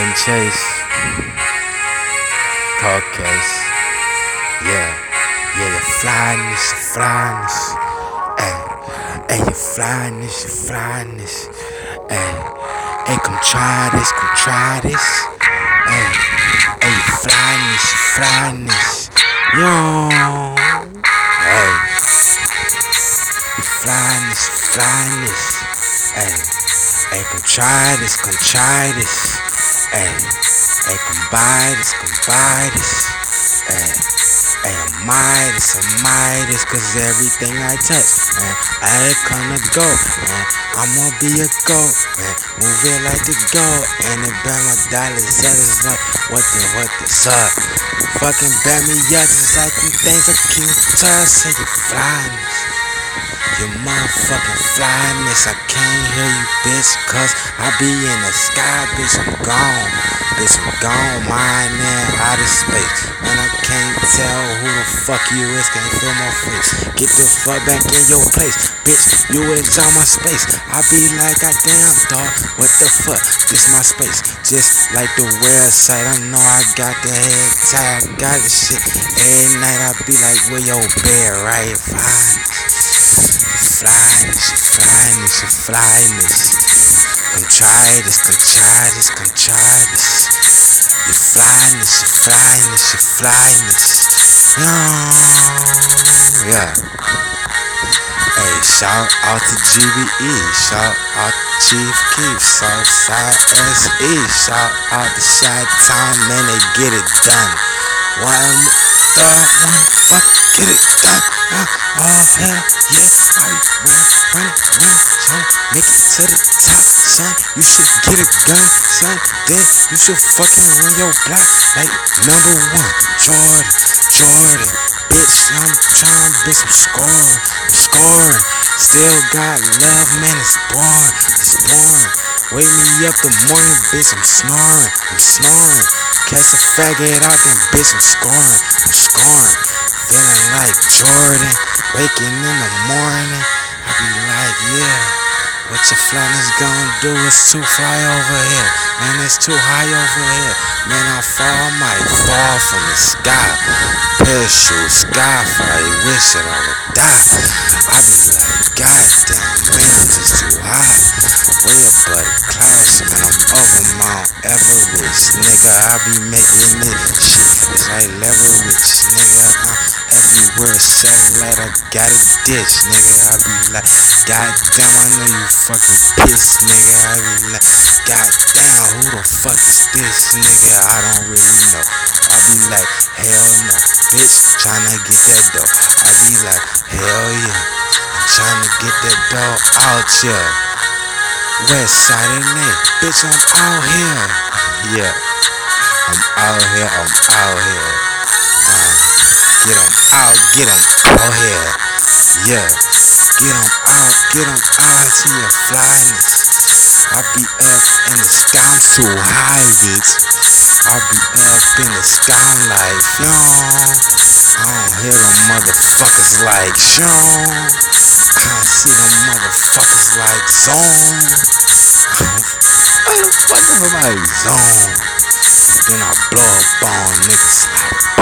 Young Chase. Talk. Yeah. Yeah, your flyness, your flyness. Hey. Hey, your flyness, your flyness. Hey. Hey, come try this, come try this. Hey. Hey, your flyness, your flyness. Yo. Hey. Your flyness, your flyness. Hey. Hey, come try this, come try this. Hey, hey, come buy this, come buy this. Hey, hey, I'm Midas, I'm Midas, cause everything I touch, man, I come to go, man. I'm gonna be a goat, man. Move it like the goat, and it bet my dollars up. It's like, what the, what the, suck? Fucking bet me up, just like them things I keep say you flying. You motherfucking flyness, I can't hear you, bitch, cause I be in the sky, bitch, I'm gone. Bitch, I'm gone, mine in outer space. And I can't tell who the fuck you is, can't feel my face. Get the fuck back in your place, bitch, you is my space. I be like, goddamn, dog, what the fuck? This my space, just like the website. I know I got the head tied, got the shit. Every night I be like, where your bed, right? Fine flyness, flyness, flyness. Try this, come try this. Your flyness, your flyness, your flyness. Yeah. Hey, shout out to GBE, shout out to Chief Keef, Southside SE, shout out to Shy Town, man, they get it done. One, one, fuck, get it done. Uh, oh, hell, yeah, I run, run, run, son. Make it to the top, son. You should get a gun, son. Then you should fucking run your block like number one. Jordan, Jordan. Bitch, I'm trying, bitch, I'm scoring, I'm scoring. Still got love, man, it's born, it's born. Wake me up the morning, bitch, I'm snoring, I'm snoring. Catch a faggot out, then bitch, I'm scoring, I'm scoring. Feeling like Jordan, waking in the morning. I be like, yeah, what your flannels gonna do is too fly over here. Man, it's too high over here. Man, I fall, I might fall from the sky. Parachute, skyfire, wish that I would die. I be like, goddamn, man, just too high. Way the clouds, I'm Mount Everest, nigga. I be making it shit. It's like leverage, nigga. I'm Everywhere satellite, I got a ditch, nigga. I be like, goddamn, I know you fucking pissed, nigga. I be like, goddamn, who the fuck is this, nigga? I don't really know. I be like, hell no, bitch, tryna get that dough. I be like, hell yeah, I'm tryna get that dough out here. West side the bitch, I'm out here. Yeah, I'm out here, I'm out here. Uh, Get them out, get them out here. Yeah. Get them out, get them out to your flyness. I be up in the sky, too high, bitch. I be up in the sky like, yo. I don't hear them motherfuckers like, yo. I don't see them motherfuckers like zone. I don't fuck with my zone. Then I blow up on niggas like,